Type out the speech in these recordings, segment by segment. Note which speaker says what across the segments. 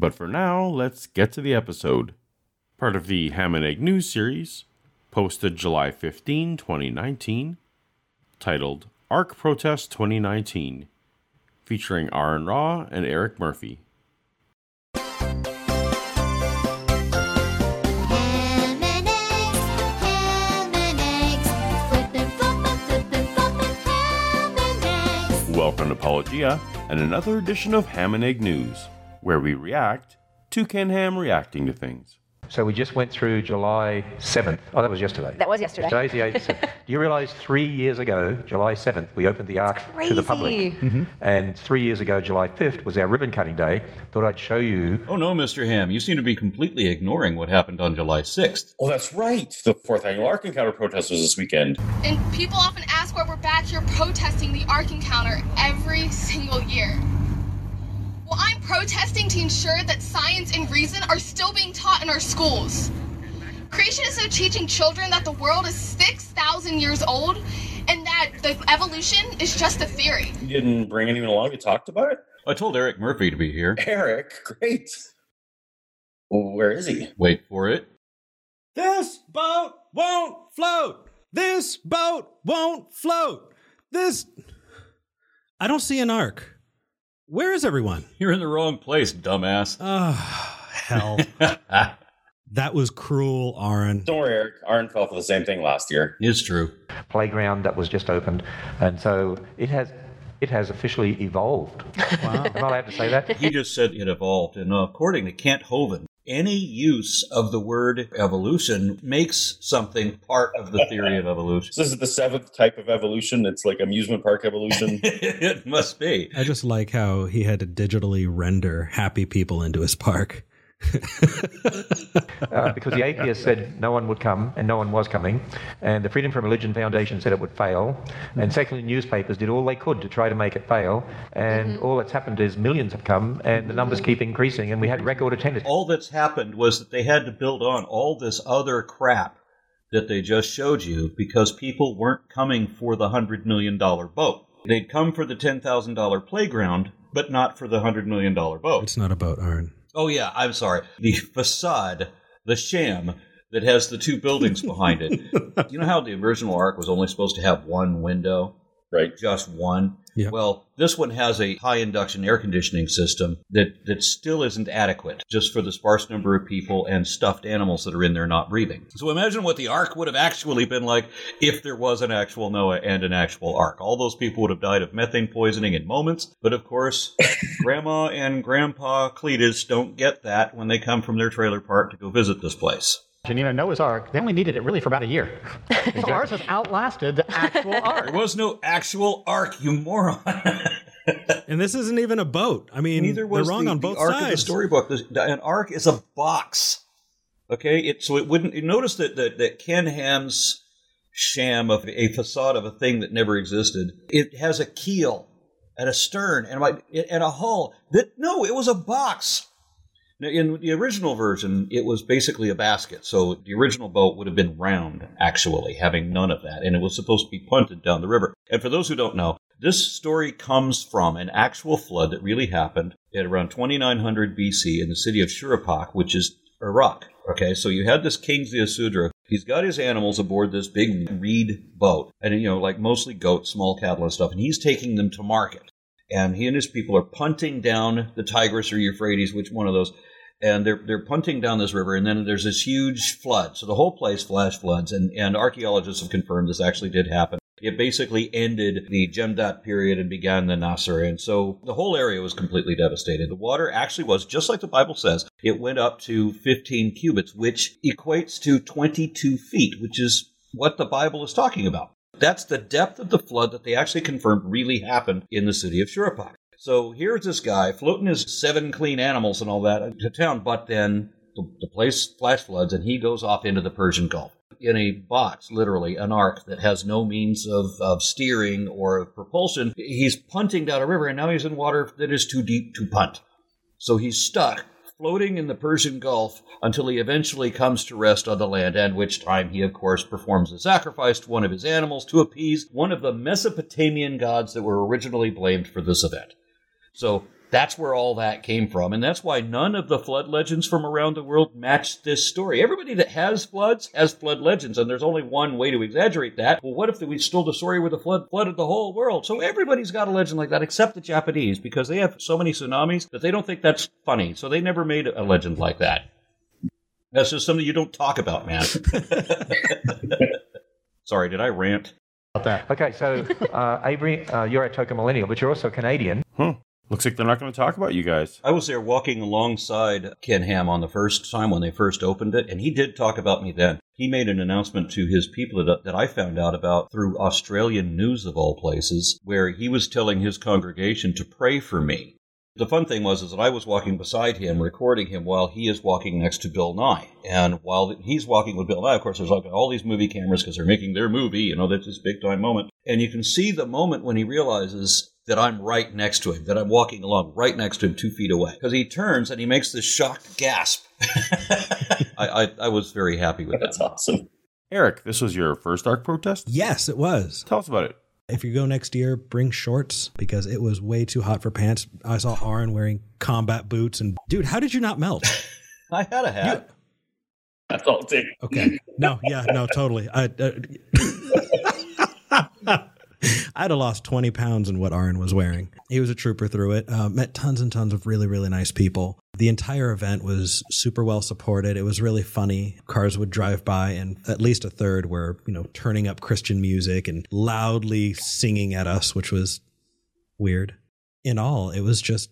Speaker 1: But for now, let's get to the episode. Part of the Ham and Egg News series, posted July 15, 2019, titled Ark Protest 2019, featuring Aron Ra and Eric Murphy.
Speaker 2: Ham and eggs, ham and eggs, flippin' floppin', flippin' floppin', ham and eggs.
Speaker 1: Welcome to Apologia and another edition of Ham and Egg News, where we react to Ken Ham reacting to things.
Speaker 3: So we just went through July 7th. Oh, that was yesterday.
Speaker 4: That was yesterday.
Speaker 3: Today's the 8th. Do you realise three years ago, July 7th, we opened the Ark to the public?
Speaker 4: crazy.
Speaker 3: And three years ago, July 5th, was our ribbon cutting day. Thought I'd show you.
Speaker 5: Oh no, Mr. Ham, you seem to be completely ignoring what happened on July 6th.
Speaker 6: Oh, that's right. The fourth annual Ark Encounter protest was this weekend.
Speaker 7: And people often ask why we're back here protesting the Ark Encounter every single year. Well, I'm protesting to ensure that science and reason are still being taught in our schools. Creationists are teaching children that the world is 6,000 years old and that the evolution is just a theory.
Speaker 6: You didn't bring anyone along. You talked about it.
Speaker 5: I told Eric Murphy to be here.
Speaker 6: Eric, great. Where is he?
Speaker 5: Wait for it.
Speaker 8: This boat won't float. This boat won't float. This. I don't see an ark. Where is everyone?
Speaker 5: You're in the wrong place, dumbass.
Speaker 8: Oh, hell. that was cruel, Aaron.
Speaker 6: Don't worry, Eric. Aaron fell for the same thing last year.
Speaker 5: it's true.
Speaker 3: Playground that was just opened. And so it has. It has officially evolved.
Speaker 8: Wow.
Speaker 3: Am I allowed to say that?
Speaker 5: He just said it evolved, and uh, according to Kent Hovind, any use of the word evolution makes something part of the theory of evolution.
Speaker 6: So this is the seventh type of evolution. It's like amusement park evolution.
Speaker 5: it must be.
Speaker 8: I just like how he had to digitally render happy people into his park.
Speaker 3: Uh, because the atheists said no one would come, and no one was coming. And the Freedom from Religion Foundation said it would fail. And secondly, newspapers did all they could to try to make it fail. And all that's happened is millions have come, and the numbers keep increasing, and we had record attendance.
Speaker 5: All that's happened was that they had to build on all this other crap that they just showed you because people weren't coming for the $100 million boat. They'd come for the $10,000 playground, but not for the $100 million boat.
Speaker 8: It's not about Aaron.
Speaker 5: Oh, yeah, I'm sorry. The facade, the sham that has the two buildings behind it. You know how the original Ark was only supposed to have one window?
Speaker 6: right.
Speaker 5: Just one?
Speaker 8: Yeah.
Speaker 5: Well, this one has a high induction air conditioning system that, that still isn't adequate just for the sparse number of people and stuffed animals that are in there not breathing. So imagine what the Ark would have actually been like if there was an actual Noah and an actual Ark. All those people would have died of methane poisoning in moments. But of course, Grandma and Grandpa Cletus don't get that when they come from their trailer park to go visit this place.
Speaker 9: And you know, Noah's Ark, they only needed it really for about a year. So ours has outlasted the actual Ark.
Speaker 5: There was no actual Ark, you moron.
Speaker 8: And this isn't even a boat. I mean,
Speaker 5: Neither was
Speaker 8: they're wrong
Speaker 5: the,
Speaker 8: on
Speaker 5: the
Speaker 8: both
Speaker 5: arc of the
Speaker 8: sides.
Speaker 5: storybook. The- the- An ark is a box. Okay, it, so it wouldn't. You notice that, that that Ken Ham's sham of a facade of a thing that never existed. It has a keel and a stern and like and a hull. That no, it was a box. Now, in the original version, it was basically a basket. So the original boat would have been round, actually, having none of that, and it was supposed to be punted down the river. And for those who don't know, this story comes from an actual flood that really happened at around 2900 BC in the city of Shuruppak, which is Iraq. Okay, so you had this King Ziusudra. He's got his animals aboard this big reed boat, and you know, like mostly goats, small cattle, and stuff, and he's taking them to market. And he and his people are punting down the Tigris or Euphrates, which one of those, and they're they're punting down this river, and then there's this huge flood. So the whole place flash floods, and and archaeologists have confirmed this actually did happen. It basically ended the Jemdet period and began the Nasser, and so the whole area was completely devastated. The water actually was just like the Bible says. It went up to 15 cubits, which equates to 22 feet, which is what the Bible is talking about. That's the depth of the flood that they actually confirmed really happened in the city of Shuruppak. So here's this guy floating his seven clean animals and all that to town, but then the, the place flash floods and he goes off into the Persian Gulf in a box, literally an ark that has no means of, of steering or of propulsion. He's punting down a river and now he's in water that is too deep to punt. So he's stuck floating in the Persian Gulf until he eventually comes to rest on the land, at which time he, of course, performs a sacrifice to one of his animals to appease one of the Mesopotamian gods that were originally blamed for this event. So that's where all that came from, and that's why none of the flood legends from around the world match this story. Everybody that has floods has flood legends, and there's only one way to exaggerate that. Well, what if we stole the story where the flood flooded the whole world? So everybody's got a legend like that, except the Japanese, because they have so many tsunamis that they don't think that's funny. So they never made a legend like that. That's just something you don't talk about, man. Sorry, did I rant?
Speaker 9: About that.
Speaker 3: Okay, so uh, Avery, uh, you're a Toka Millennial, but you're also Canadian.
Speaker 1: Huh. Looks like they're not going to talk about you guys.
Speaker 5: I was there walking alongside Ken Ham on the first time when they first opened it, and he did talk about me then. He made an announcement to his people that, that I found out about through Australian news of all places, where he was telling his congregation to pray for me. The fun thing was is that I was walking beside him, recording him while he is walking next to Bill Nye. And while he's walking with Bill Nye, of course, there's all these movie cameras because they're making their movie. You know, that's this big time moment. And you can see the moment when he realizes that I'm right next to him, that I'm walking along right next to him, two feet away. Because he turns and he makes this shocked gasp. I, I, I was very happy with that.
Speaker 6: That's awesome.
Speaker 1: Eric, this was your first Ark protest?
Speaker 8: Yes, it was.
Speaker 1: Tell us about it.
Speaker 8: If you go next year, bring shorts because it was way too hot for pants. I saw Aaron wearing combat boots and dude, how did you not melt?
Speaker 5: I had a hat.
Speaker 6: That's all it takes.
Speaker 8: Okay. No, yeah, no, totally. I, uh, I'd have lost 20 pounds in what Aaron was wearing. He was a trooper through it. Uh, met tons and tons of really, really nice people. The entire event was super well supported. It was really funny. Cars would drive by, and at least a third were, you know, turning up Christian music and loudly singing at us, which was weird. In all, it was just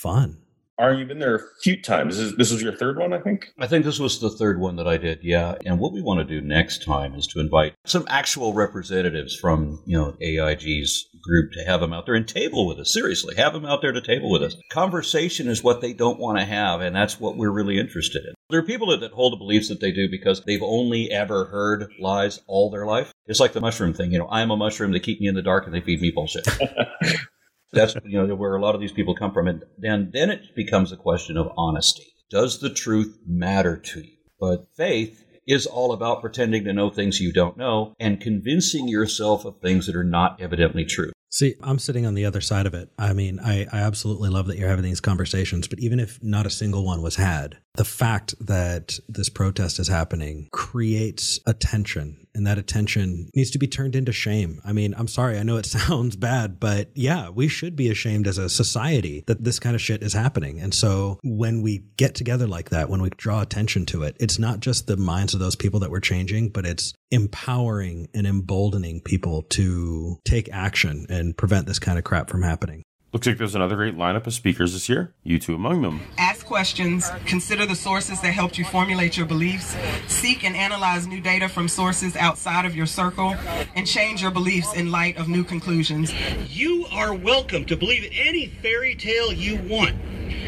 Speaker 8: fun.
Speaker 6: Aaron, you've been there a few times. This, is, this was your third one, I think.
Speaker 5: I think this was the third one that I did, yeah. And what we want to do next time is to invite some actual representatives from, you know, AIG's group to have them out there and table with us. Seriously, have them out there to table with us. Conversation is what they don't want to have, and that's what we're really interested in. There are people that, that hold the beliefs that they do because they've only ever heard lies all their life. It's like the mushroom thing, you know, I'm a mushroom, they keep me in the dark and they feed me bullshit. That's you know where a lot of these people come from, and then then it becomes a question of honesty. Does the truth matter to you? But faith is all about pretending to know things you don't know and convincing yourself of things that are not evidently true.
Speaker 8: See, I'm sitting on the other side of it. I mean, I, I absolutely love that you're having these conversations, but even if not a single one was had, the fact that this protest is happening creates attention, and that attention needs to be turned into shame. I mean, I'm sorry, I know it sounds bad, but yeah, we should be ashamed as a society that this kind of shit is happening. And so when we get together like that, when we draw attention to it, it's not just the minds of those people that we're changing, but it's empowering and emboldening people to take action and prevent this kind of crap from happening.
Speaker 1: Looks like there's another great lineup of speakers this year. You two among them.
Speaker 4: Ask questions, consider the sources that helped you formulate your beliefs, seek and analyze new data from sources outside of your circle, and change your beliefs in light of new conclusions.
Speaker 10: You are welcome to believe any fairy tale you want.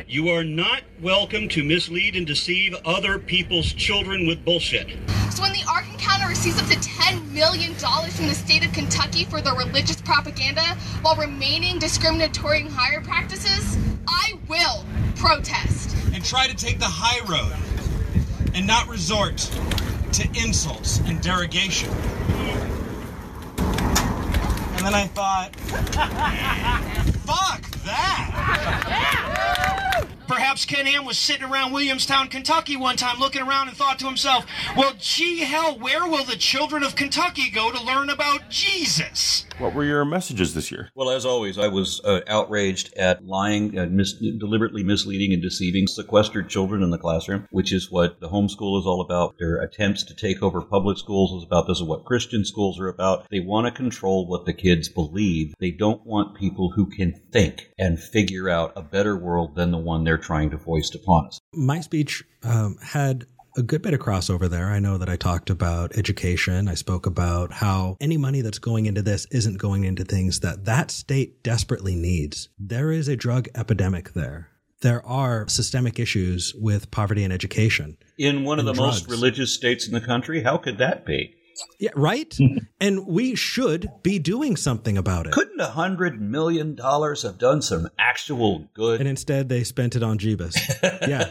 Speaker 10: You are not welcome to mislead and deceive other people's children with bullshit.
Speaker 7: So when the Ark Encounter receives up to $10 million from the state of Kentucky for their religious propaganda while remaining discriminatory in hire practices, I will protest.
Speaker 10: And try to take the high road and not resort to insults and derogation. And then I thought, fuck that! Perhaps Ken Ham was sitting around Williamstown, Kentucky one time looking around and thought to himself, well, gee hell, where will the children of Kentucky go to learn about Jesus?
Speaker 1: What were your messages this year?
Speaker 5: Well, as always, I was uh, outraged at lying and mis- deliberately misleading and deceiving sequestered children in the classroom, which is what the homeschool is all about. Their attempts to take over public schools is about. This is what Christian schools are about. They want to control what the kids believe. They don't want people who can think and figure out a better world than the one they're trying to foist upon us.
Speaker 8: My speech um, had a good bit of crossover there. I know that I talked about education. I spoke about how any money that's going into this isn't going into things that that state desperately needs. There is a drug epidemic there. There are systemic issues with poverty and education.
Speaker 5: In one of the
Speaker 8: And
Speaker 5: most religious states in the country, how could that be?
Speaker 8: Yeah, right? Hmm. and we should be doing something about it.
Speaker 5: Couldn't a hundred million dollars have done some actual good?
Speaker 8: And instead, they spent it on Jeebus. yeah.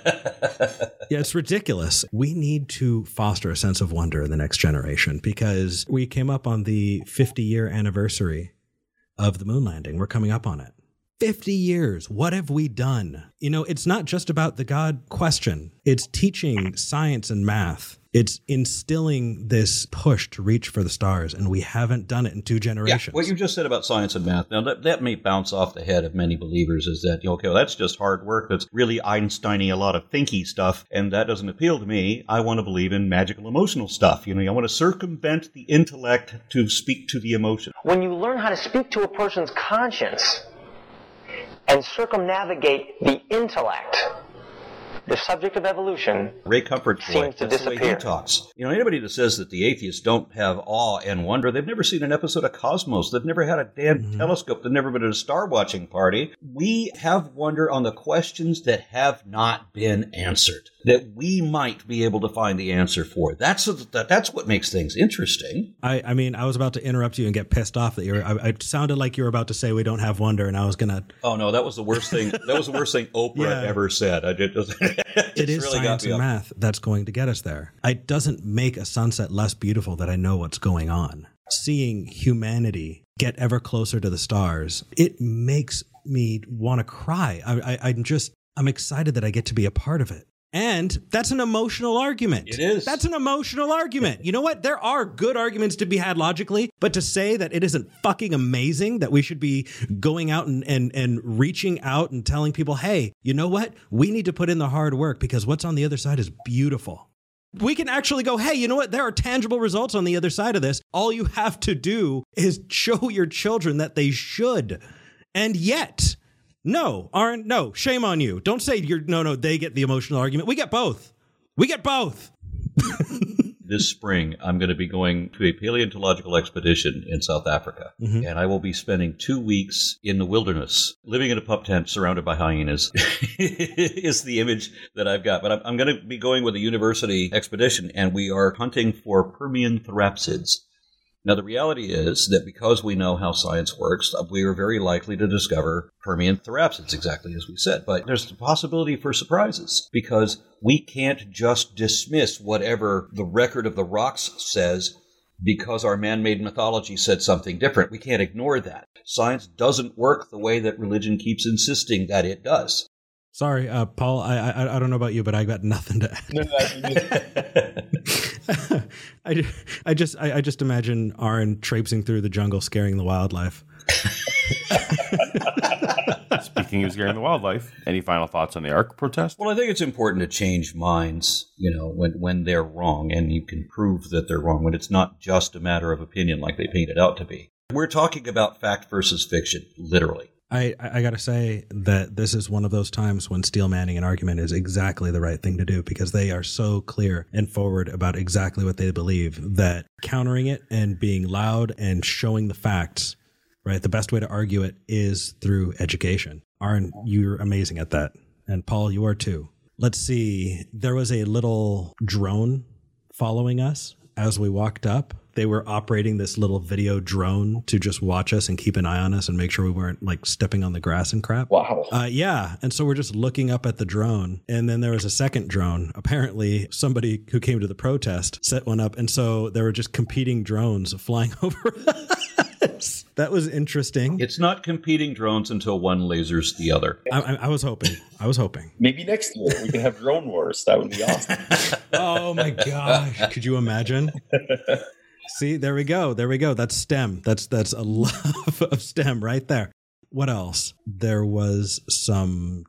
Speaker 8: Yeah, it's ridiculous. We need to foster a sense of wonder in the next generation because we came up on the 50 year anniversary of the moon landing. We're coming up on it. 50 years. What have we done? You know, it's not just about the God question, it's teaching science and math. It's instilling this push to reach for the stars, and we haven't done it in two
Speaker 5: Yeah,
Speaker 8: generations.
Speaker 5: what you just said about science and math. Now that, that may bounce off the head of many believers is that you know, okay, well, that's just hard work. That's really Einsteiny, a lot of thinky stuff, and that doesn't appeal to me. I want to believe in magical emotional stuff. You know, I want to circumvent the intellect to speak to the emotion.
Speaker 11: When you learn how to speak to a person's conscience and circumnavigate the intellect, the subject of evolution
Speaker 5: Ray Comfort
Speaker 11: Seems to
Speaker 5: that's the way he
Speaker 11: disappear.
Speaker 5: talks. You know, anybody that says that the atheists don't have awe and wonder, they've never seen an episode of Cosmos. They've never had a damn mm-hmm. telescope. They've never been at a star watching party. We have wonder on the questions that have not been answered, that we might be able to find the answer for. That's that, that's what makes things interesting.
Speaker 8: I, I mean, I was about to interrupt you and get pissed off that you were. I, it sounded like you were about to say we don't have wonder, and I was gonna.
Speaker 5: Oh no, that was the worst thing. That was the worst thing Oprah
Speaker 8: Yeah.
Speaker 5: ever said. I did.
Speaker 8: It is
Speaker 5: really
Speaker 8: science and
Speaker 5: up.
Speaker 8: math that's going to get us there. It doesn't make a sunset less beautiful that I know what's going on. Seeing humanity get ever closer to the stars, it makes me want to cry. I, I, I'm just, I'm excited that I get to be a part of it. And that's an emotional argument.
Speaker 5: It is.
Speaker 8: That's an emotional argument. You know what? There are good arguments to be had logically, but to say that it isn't fucking amazing that we should be going out and, and, and reaching out and telling people, hey, you know what? We need to put in the hard work because what's on the other side is beautiful. We can actually go, hey, you know what? There are tangible results on the other side of this. All you have to do is show your children that they should. And yet, no, aren't no, shame on you. Don't say you're no, no, they get the emotional argument. We get both. We get both.
Speaker 5: this spring, I'm going to be going to a paleontological expedition in South Africa.
Speaker 8: Mhm.
Speaker 5: And I will be spending two weeks in the wilderness, living in a pup tent surrounded by hyenas, is the image that I've got. But I'm, I'm going to be going with a university expedition, and we are hunting for Permian therapsids. Now, the reality is that because we know how science works, uh, we are very likely to discover Permian therapsids, exactly as we said. But there's the possibility for surprises because we can't just dismiss whatever the record of the rocks says because our man made mythology said something different. We can't ignore that. Science doesn't work the way that religion keeps insisting that it does.
Speaker 8: Sorry, uh, Paul. I, I I don't know about you, but I got nothing to add.
Speaker 6: No, I
Speaker 8: I, I just I, I just imagine Aaron traipsing through the jungle, scaring the wildlife.
Speaker 1: Speaking of scaring the wildlife, any final thoughts on the Ark protest?
Speaker 5: Well, I think it's important to change minds, you know, when, when they're wrong, and you can prove that they're wrong, when it's not just a matter of opinion like they paint it out to be. We're talking about fact versus fiction, literally.
Speaker 8: I, I I gotta say that this is one of those times when steel manning an argument is exactly the right thing to do because they are so clear and forward about exactly what they believe that countering it and being loud and showing the facts, right? The best way to argue it is through education. Aaron, you're amazing at that. And Paul, you are too. Let's see. There was a little drone following us as we walked up. They were operating this little video drone to just watch us and keep an eye on us and make sure we weren't like stepping on the grass and crap.
Speaker 6: wow.
Speaker 8: Uh, yeah. And so we're just looking up at the drone. And then there was a second drone. Apparently, somebody who came to the protest set one up. And so there were just competing drones flying over us. That was interesting.
Speaker 5: It's not competing drones until one lasers the other.
Speaker 8: I, I, I was hoping. I was hoping.
Speaker 6: Maybe next year we can have drone wars. That would be awesome.
Speaker 8: Oh my gosh. Could you imagine? See, there we go. There we go. That's STEM. That's that's a love of STEM right there. What else? There was some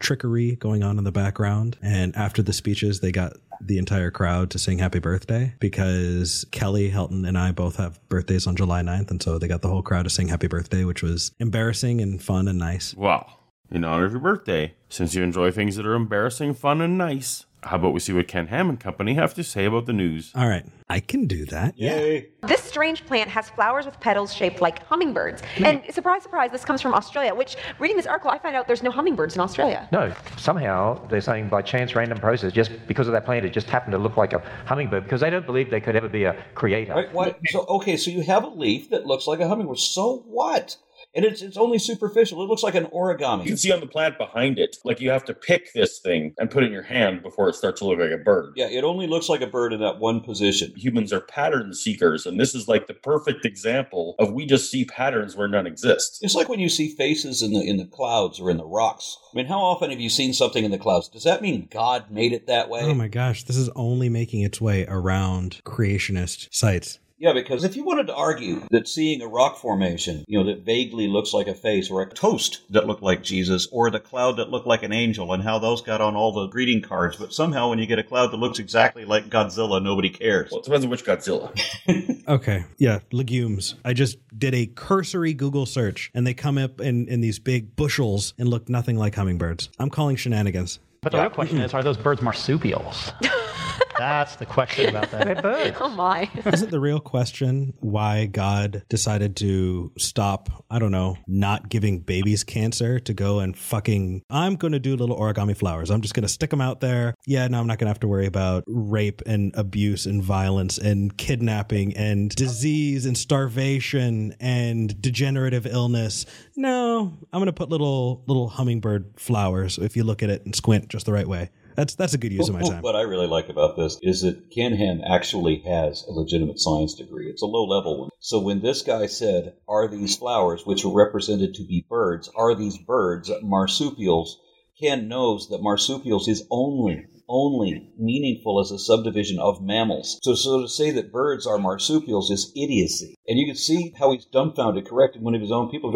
Speaker 8: trickery going on in the background and after the speeches they got the entire crowd to sing happy birthday because Kelly Helton and I both have birthdays on July 9th and so they got the whole crowd to sing happy birthday which was embarrassing and fun and nice.
Speaker 1: Well, in honor of your birthday, since you enjoy things that are embarrassing, fun, and nice, How about we see what Ken Ham and company have to say about the news?
Speaker 8: All right, I can do that.
Speaker 5: Yay.
Speaker 12: This strange plant has flowers with petals shaped like hummingbirds. And surprise, surprise, this comes from Australia, which, reading this article, I find out there's no hummingbirds in Australia.
Speaker 3: No, somehow they're saying by chance, random process, just because of that plant, it just happened to look like a hummingbird because they don't believe there could ever be a creator.
Speaker 5: Right, why, so okay, so you have a leaf that looks like a hummingbird. So what? And it's it's only superficial. It looks like an origami.
Speaker 6: You can see on the plant behind it, like you have to pick this thing and put it in your hand before it starts to look like a bird.
Speaker 5: Yeah, it only looks like a bird in that one position.
Speaker 6: Humans are pattern seekers, and this is like the perfect example of we just see patterns where none exist.
Speaker 5: It's like when you see faces in the in the clouds or in the rocks. I mean, how often have you seen something in the clouds? Does that mean God made it that way?
Speaker 8: Oh my gosh, this is only making its way around creationist sites.
Speaker 5: Yeah, because if you wanted to argue that seeing a rock formation, you know, that vaguely looks like a face, or a toast that looked like Jesus, or the cloud that looked like an angel, and how those got on all the greeting cards, but somehow when you get a cloud that looks exactly like Godzilla, nobody cares.
Speaker 6: Well, it depends on which Godzilla.
Speaker 8: Okay, yeah, legumes. I just did a cursory Google search and they come up in, in these big bushels and look nothing like hummingbirds. I'm calling shenanigans.
Speaker 9: But the real question is, are those birds marsupials? That's the question about that.
Speaker 3: They're birds.
Speaker 12: Oh my.
Speaker 8: Isn't the real question why God decided to stop, I don't know, not giving babies cancer to go and fucking, I'm going to do little origami flowers. I'm just going to stick them out there. Yeah, no, I'm not going to have to worry about rape and abuse and violence and kidnapping and disease and starvation and degenerative illness. No, I'm going to put little, little hummingbird flowers if you look at it and squint just the right way. That's, that's a good use of my time.
Speaker 5: What I really like about this is that Ken Ham actually has a legitimate science degree. It's a low level one. So when this guy said, Are these flowers, which are represented to be birds, are these birds marsupials? Ken knows that marsupials is only only meaningful as a subdivision of mammals. So, so to say that birds are marsupials is idiocy. And you can see how he's dumbfounded, corrected one of his own people.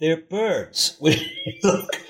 Speaker 5: They're birds.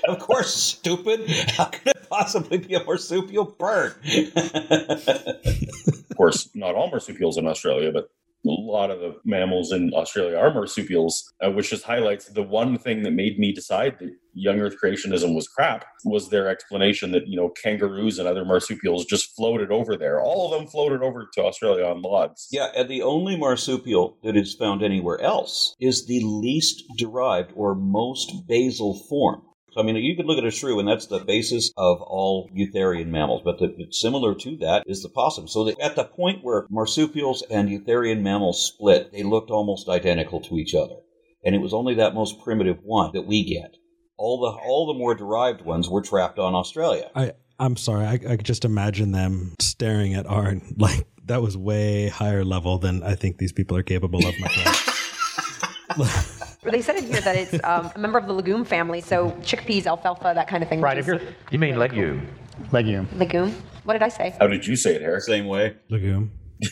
Speaker 5: of course, stupid. How can it possibly be a marsupial bird?
Speaker 6: of course, not all marsupials in Australia, but a lot of the mammals in Australia are marsupials, uh, which just highlights the one thing that made me decide that young Earth creationism was crap was their explanation that you know kangaroos and other marsupials just floated over there. All of them floated over to Australia on logs.
Speaker 5: Yeah, and the only marsupial that is found anywhere else is the least derived or most basal form. So, I mean, you could look at a shrew, and that's the basis of all eutherian mammals. But the, it's similar to that is the possum. So, that at the point where marsupials and eutherian mammals split, they looked almost identical to each other. And it was only that most primitive one that we get. All the all the more derived ones were trapped on Australia.
Speaker 8: I I'm sorry. I, I could just imagine them staring at Arn like that was way higher level than I think these people are capable of. My friend.
Speaker 12: They said in here that it's um, a member of the legume family, so chickpeas, alfalfa, that kind of thing.
Speaker 3: Right, if you're, you mean legume.
Speaker 9: Legume.
Speaker 12: is- legume. What did I say?
Speaker 6: How did you say it, Eric?
Speaker 5: Same way.
Speaker 8: legume.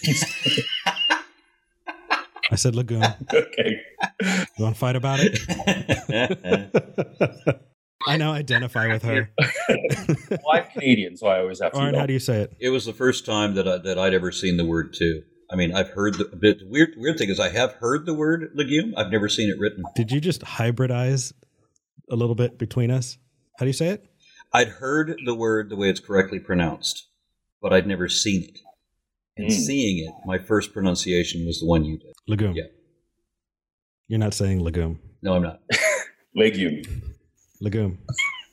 Speaker 8: I said legume.
Speaker 6: okay.
Speaker 8: You want to fight about it? I now identify with her.
Speaker 6: well, I'm Canadian, so I always have to.
Speaker 8: Arn,
Speaker 6: know.
Speaker 8: how do you say it?
Speaker 5: It was the first time that I, that I'd ever seen the word two. I mean, I've heard the bit weird. Weird thing is, I have heard the word legume. I've never seen it written.
Speaker 8: Did you just hybridize a little bit between us? How do you say it?
Speaker 5: I'd heard the word the way it's correctly pronounced, but I'd never seen it. And
Speaker 6: Mm.
Speaker 5: seeing it, my first pronunciation was the one you did.
Speaker 8: Legume.
Speaker 5: Yeah.
Speaker 8: You're not saying legume.
Speaker 5: No, I'm not.
Speaker 6: Legume.
Speaker 8: Legume.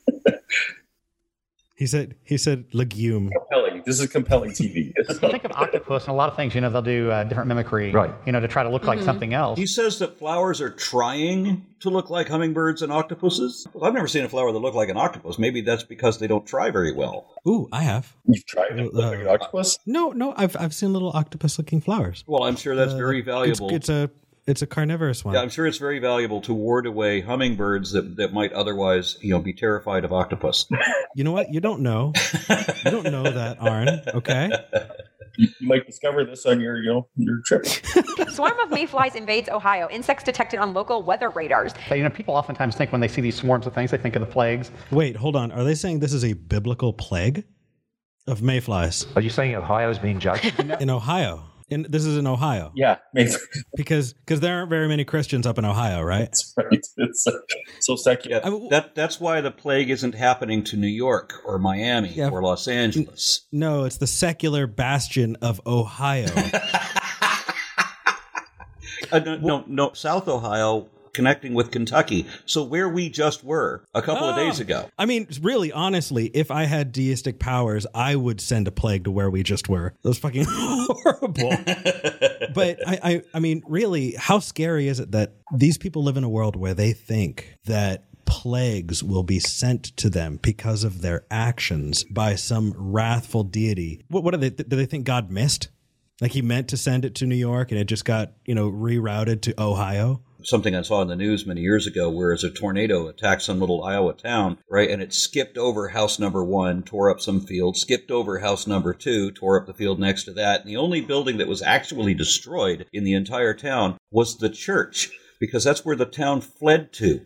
Speaker 8: he said he said legume.
Speaker 6: Compelling. This is compelling TV.
Speaker 9: You think of octopus and a lot of things, you know, they'll do uh, different mimicry,
Speaker 3: Right.
Speaker 9: you know, to try to look like something else.
Speaker 5: He says that flowers are trying to look like hummingbirds and octopuses. Well, I've never seen a flower that looked like an octopus. Maybe that's because they don't try very well.
Speaker 8: Ooh, I have.
Speaker 6: You've tried to look like an octopus?
Speaker 8: No, no, I've I've seen little octopus looking flowers.
Speaker 5: Well, I'm sure that's
Speaker 8: Uh,
Speaker 5: very
Speaker 8: it's-
Speaker 5: valuable.
Speaker 8: It's, a it's a carnivorous one.
Speaker 5: Yeah, I'm sure it's very valuable to ward away hummingbirds that, that might otherwise, you know, be terrified of octopus.
Speaker 8: You know what? You don't know. you don't know that, Arn. Okay.
Speaker 6: You, you might discover this on your, you know, your trip.
Speaker 12: Swarm of mayflies invades Ohio. Insects detected on local weather radars.
Speaker 9: But, you know, people oftentimes think when they see these swarms of things, they think of the plagues.
Speaker 8: Wait, hold on. Are they saying this is a biblical plague of mayflies
Speaker 3: Are you saying Ohio is being judged?
Speaker 8: in Ohio? And this is in Ohio.
Speaker 6: Yeah, maybe.
Speaker 8: Because because there aren't very many Christians up in Ohio, right?
Speaker 6: right. It's uh, so secular.
Speaker 5: that that's why the plague isn't happening to New York or Miami
Speaker 8: Yeah.
Speaker 5: or Los Angeles.
Speaker 8: No, it's the secular bastion of Ohio.
Speaker 5: Uh, no, no, no, South Ohio connecting with Kentucky. So where we just were a couple of days
Speaker 8: Oh.
Speaker 5: ago.
Speaker 8: I mean, really, honestly, if I had deistic powers, I would send a plague to where we just were. That was fucking horrible. but I, I, I mean, really, how scary is it that these people live in a world where they think that plagues will be sent to them because of their actions by some wrathful deity? What, what do they? Do they think God missed? Like he meant to send it to New York and it just got you know rerouted to Ohio?
Speaker 5: Something I saw in the news many years ago, whereas a tornado attacked some little Iowa town, right? And it skipped over house number one, tore up some field, skipped over house number two, tore up the field next to that. And the only building that was actually destroyed in the entire town was the church, because that's where the town fled to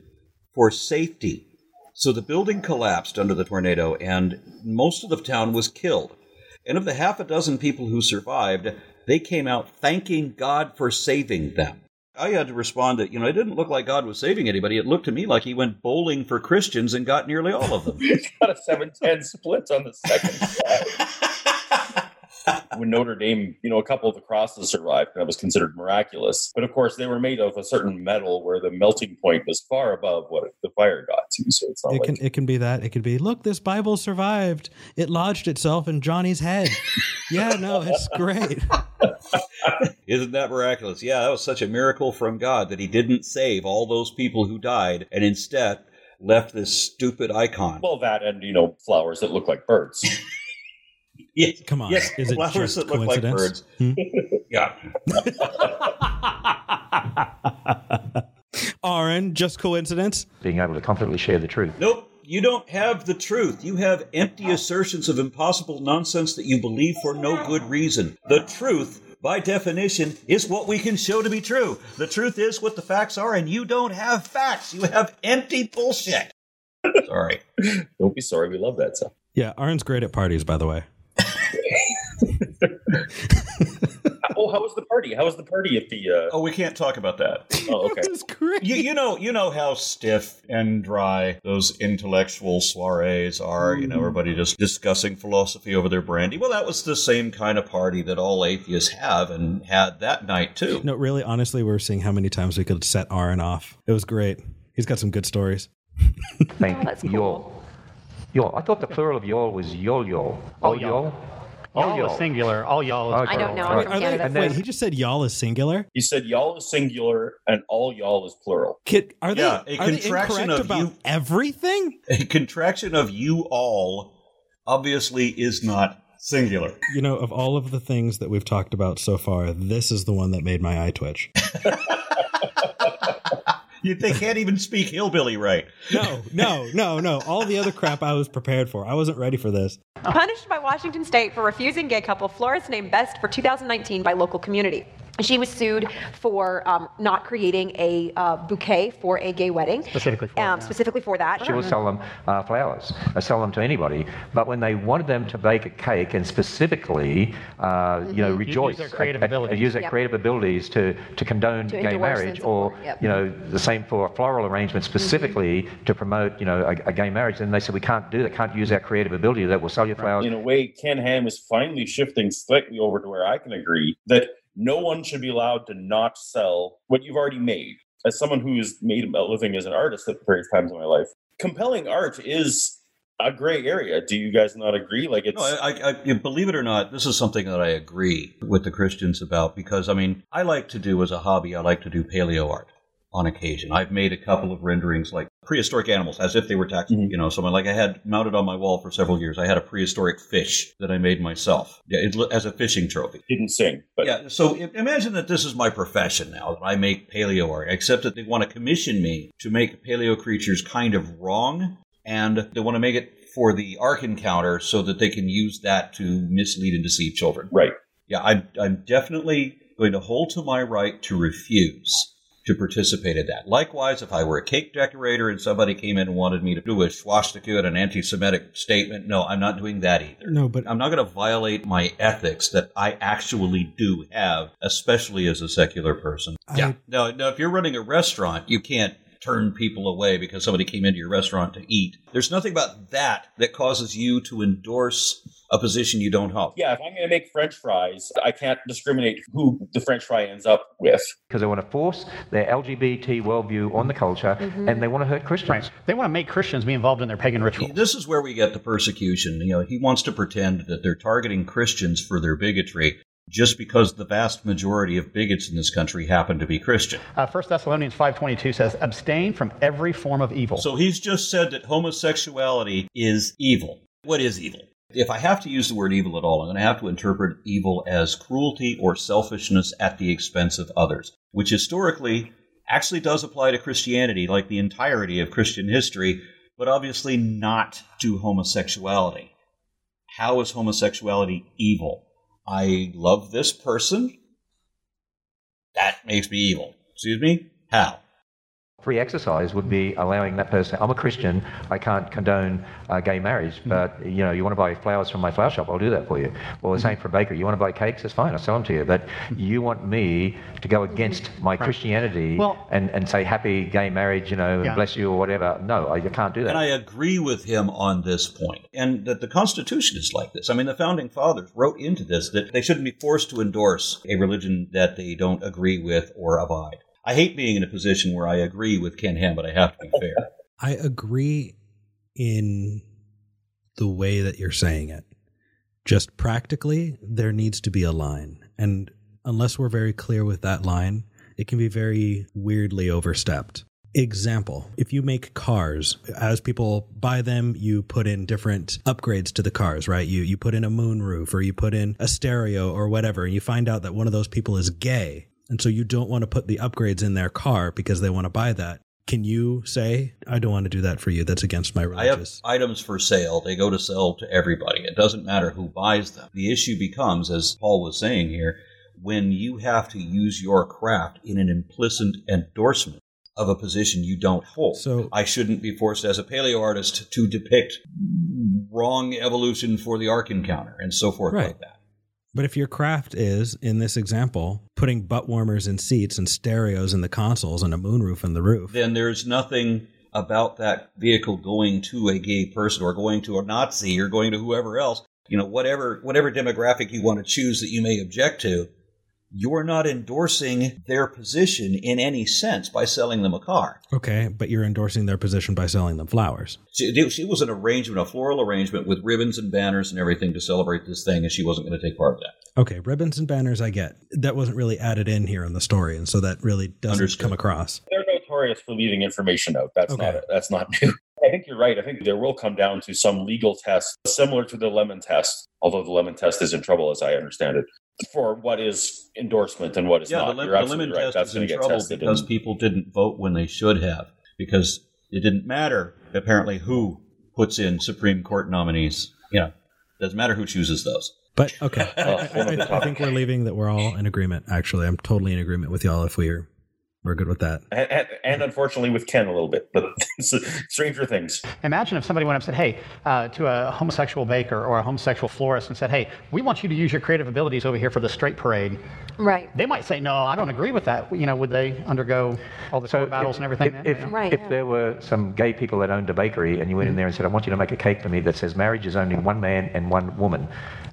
Speaker 5: for safety. So the building collapsed under the tornado, and most of the town was killed. And of the half a dozen people who survived, they came out thanking God for saving them. I had to respond that, you know, it didn't look like God was saving anybody. It looked to me like he went bowling for Christians and got nearly all of them.
Speaker 6: He got a 7-10 split on the second. when Notre Dame, you know, a couple of the crosses survived, that was considered miraculous. But of course, they were made of a certain metal where the melting point was far above what the fire got to. So it's not
Speaker 8: It
Speaker 6: like
Speaker 8: can it can be that. It could be look, this Bible survived. It lodged itself in Johnny's head. yeah, no, it's great.
Speaker 5: Isn't that miraculous? Yeah, that was such a miracle from God that he didn't save all those people who died and instead left this stupid icon.
Speaker 6: well, that and you know flowers that look like birds.
Speaker 5: Yes,
Speaker 8: Come on,
Speaker 5: yes,
Speaker 8: is it
Speaker 5: flowers
Speaker 8: just
Speaker 5: that look like
Speaker 8: coincidence?
Speaker 5: birds. Hmm? yeah.
Speaker 8: Aaron, just coincidence?
Speaker 3: Being able to confidently share the truth.
Speaker 5: Nope. You don't have the truth. You have empty assertions of impossible nonsense that you believe for no good reason. The truth, by definition, is what we can show to be true. The truth is what the facts are, and you don't have facts. You have empty bullshit. Sorry.
Speaker 6: Don't be sorry. We love that stuff.
Speaker 8: Yeah, Aaron's great at parties, by the way.
Speaker 6: oh, how was the party? How was the party at the? Uh...
Speaker 5: Oh, we can't talk about that.
Speaker 6: Oh, okay.
Speaker 5: You, you know, you know how stiff and dry those intellectual soirees are. You know, everybody just discussing philosophy over their brandy. Well, that was the same kind of party that all atheists have and had that night too.
Speaker 8: No, really, honestly, we are seeing how many times we could set Aaron off. It was great. He's got some good stories.
Speaker 3: Thank y'all. Y'all. I thought the plural of y'all was y'all y'all.
Speaker 9: Oh,
Speaker 3: All
Speaker 9: y'all.
Speaker 3: y'all.
Speaker 9: Is singular. All y'all is
Speaker 3: Okay.
Speaker 9: plural.
Speaker 12: I don't know.
Speaker 3: All
Speaker 12: I'm from
Speaker 3: right.
Speaker 12: Canada.
Speaker 3: And
Speaker 8: Wait, he just said y'all is singular?
Speaker 6: He said y'all is singular and all y'all is plural.
Speaker 8: Kid, are they,
Speaker 5: Yeah, a
Speaker 8: are they
Speaker 5: contraction
Speaker 8: incorrect
Speaker 5: of
Speaker 8: about
Speaker 5: you-
Speaker 8: everything?
Speaker 5: A contraction of you all obviously is not singular.
Speaker 8: You know, of all of the things that we've talked about so far, this is the one that made my eye twitch.
Speaker 5: You, they can't even speak hillbilly right.
Speaker 8: No, no, no, no. All the other crap I was prepared for. I wasn't ready for this.
Speaker 12: Punished by Washington State for refusing gay couple Flores named Best for 2019 by local community. She was sued for um, not creating a uh, bouquet for a gay wedding.
Speaker 9: Specifically for
Speaker 12: um,
Speaker 9: that.
Speaker 12: Specifically for that.
Speaker 3: She will sell them uh, flowers, uh, sell them to anybody. But when they wanted them to bake a cake and specifically, uh, you know,
Speaker 12: Mhm.
Speaker 3: rejoice,
Speaker 9: their creative
Speaker 3: at- at-
Speaker 9: abilities.
Speaker 3: use their
Speaker 12: Yep.
Speaker 3: creative abilities to, to condone
Speaker 12: To
Speaker 3: gay marriage, or
Speaker 12: yep.
Speaker 3: you know, the same for a floral arrangement specifically to promote, you know, a, a gay marriage. Then they said we can't do that, can't use our creative ability. That will sell you flowers.
Speaker 6: In a way, Ken Ham is finally shifting slightly over to where I can agree that no one should be allowed to not sell what you've already made. As someone who's made a living as an artist at various times in my life, compelling art is a gray area. Do you guys not agree? Like it's
Speaker 5: No, I, I, I, believe it or not, this is something that I agree with the Christians about because, I mean, I like to do as a hobby, I like to do paleo art on occasion. I've made a couple of renderings like prehistoric animals as if they were taxidermy. Mm-hmm. You know, someone like I had mounted on my wall for several years. I had a prehistoric fish that I made myself yeah, it, as a fishing trophy.
Speaker 6: didn't sing, but
Speaker 5: Yeah, so imagine that this is my profession now, that I make paleo art, except that they want to commission me to make paleo creatures kind of wrong, and they want to make it for the Ark Encounter so that they can use that to mislead and deceive children.
Speaker 6: right.
Speaker 5: Yeah, I'm, I'm definitely going to hold to my right to refuse to participate in that. Likewise, if I were a cake decorator and somebody came in and wanted me to do a swastika and an anti-Semitic statement, no, I'm not doing that either.
Speaker 8: No, but
Speaker 5: I'm not going to violate my ethics that I actually do have, especially as a secular person. yeah. No, no, if you're running a restaurant, you can't turn people away because somebody came into your restaurant to eat. There's nothing about that that causes you to endorse a position you don't hold.
Speaker 6: Yeah, if I'm going to make French fries, I can't discriminate who the French fry ends up with.
Speaker 3: Because they want to force their LGBT worldview on the culture and they want to hurt Christians.
Speaker 9: They want to make Christians be involved in their pagan rituals.
Speaker 5: This is where we get the persecution. You know, he wants to pretend that they're targeting Christians for their bigotry just because the vast majority of bigots in this country happen to be Christian.
Speaker 9: Uh, 1 Thessalonians 5.22 says, abstain from every form of evil.
Speaker 5: So he's just said that homosexuality is evil. What is evil? If I have to use the word evil at all, I'm going to have to interpret evil as cruelty or selfishness at the expense of others, which historically actually does apply to Christianity, like the entirety of Christian history, but obviously not to homosexuality. How is homosexuality evil? I love this person. That makes me evil. Excuse me? How?
Speaker 3: Free exercise would be allowing that person. I'm a Christian. I can't condone uh, gay marriage, mm-hmm. but you know, you want to buy flowers from my flower shop, I'll do that for you. Or the mm-hmm. same for a bakery. You want to buy cakes, it's fine. I'll sell them to you. But mm-hmm. you want me to go against my Christianity
Speaker 9: Well-
Speaker 3: and, and say happy gay marriage, you know,
Speaker 9: Yeah.
Speaker 3: bless you or whatever. No, I you can't do that.
Speaker 5: And I agree with him on this point. And that the Constitution is like this. I mean, the founding fathers wrote into this that they shouldn't be forced to endorse a religion that they don't agree with or abide. I hate being in a position where I agree with Ken Ham, but I have to be fair.
Speaker 8: I agree in the way that you're saying it. Just practically, there needs to be a line. And unless we're very clear with that line, it can be very weirdly overstepped. Example If you make cars, as people buy them, you put in different upgrades to the cars, right? You, you put in a moonroof or you put in a stereo or whatever, and you find out that one of those people is gay. And so you don't want to put the upgrades in their car because they want to buy that. Can you say, I don't want to do that for you? That's against my religious.
Speaker 5: I have items for sale. They go to sell to everybody. It doesn't matter who buys them. The issue becomes, as Paul was saying here, when you have to use your craft in an implicit endorsement of a position you don't hold.
Speaker 8: So-
Speaker 5: I shouldn't be forced as a paleo artist to depict wrong evolution for the Ark encounter and so forth
Speaker 8: Right.
Speaker 5: like that.
Speaker 8: But if your craft is, in this example, putting butt warmers in seats and stereos in the consoles and a moonroof in the roof,
Speaker 5: then there's nothing about that vehicle going to a gay person or going to a Nazi or going to whoever else, you know, whatever whatever demographic you want to choose that you may object to, you're not endorsing their position in any sense by selling them a car.
Speaker 8: okay, but you're endorsing their position by selling them flowers.
Speaker 5: She, it was an arrangement, a floral arrangement with ribbons and banners and everything to celebrate this thing, and she wasn't going to take part of that.
Speaker 8: Okay, ribbons and banners, I get. That wasn't really added in here in the story, and so that really doesn't
Speaker 5: Understood.
Speaker 8: come across.
Speaker 6: They're notorious for leaving information out. That's
Speaker 8: Okay.
Speaker 6: not that's not new. I think you're right. I think there will come down to some legal test similar to the lemon test, although the lemon test is in trouble, as I understand it, for what is endorsement and what is
Speaker 5: yeah,
Speaker 6: not.
Speaker 5: the, lim-
Speaker 6: you're
Speaker 5: the
Speaker 6: absolutely
Speaker 5: lemon
Speaker 6: right.
Speaker 5: test
Speaker 6: That's
Speaker 5: is
Speaker 6: going
Speaker 5: in
Speaker 6: to get
Speaker 5: trouble because
Speaker 6: and-
Speaker 5: people didn't vote when they should have because it didn't matter apparently who puts in Supreme Court nominees. You know, doesn't matter who chooses those.
Speaker 8: But okay, I, I-
Speaker 6: one of the
Speaker 8: I- I think we're leaving that we're all in agreement. Actually, I'm totally in agreement with y'all if we're we're good with that.
Speaker 6: and, and, and unfortunately with Ken a little bit, but stranger things.
Speaker 9: Imagine if somebody went up and said, hey, uh, to a homosexual baker or a homosexual florist and said, hey, we want you to use your creative abilities over here for the straight parade.
Speaker 12: Right.
Speaker 9: They might say, no, I don't agree with that. You know, would they undergo all the court battles and everything?
Speaker 3: If,
Speaker 9: then?
Speaker 3: if,
Speaker 12: Right,
Speaker 3: if
Speaker 12: yeah.
Speaker 3: there were some gay people that owned a bakery and you went in there and said, I want you to make a cake for me that says marriage is only one man and one woman,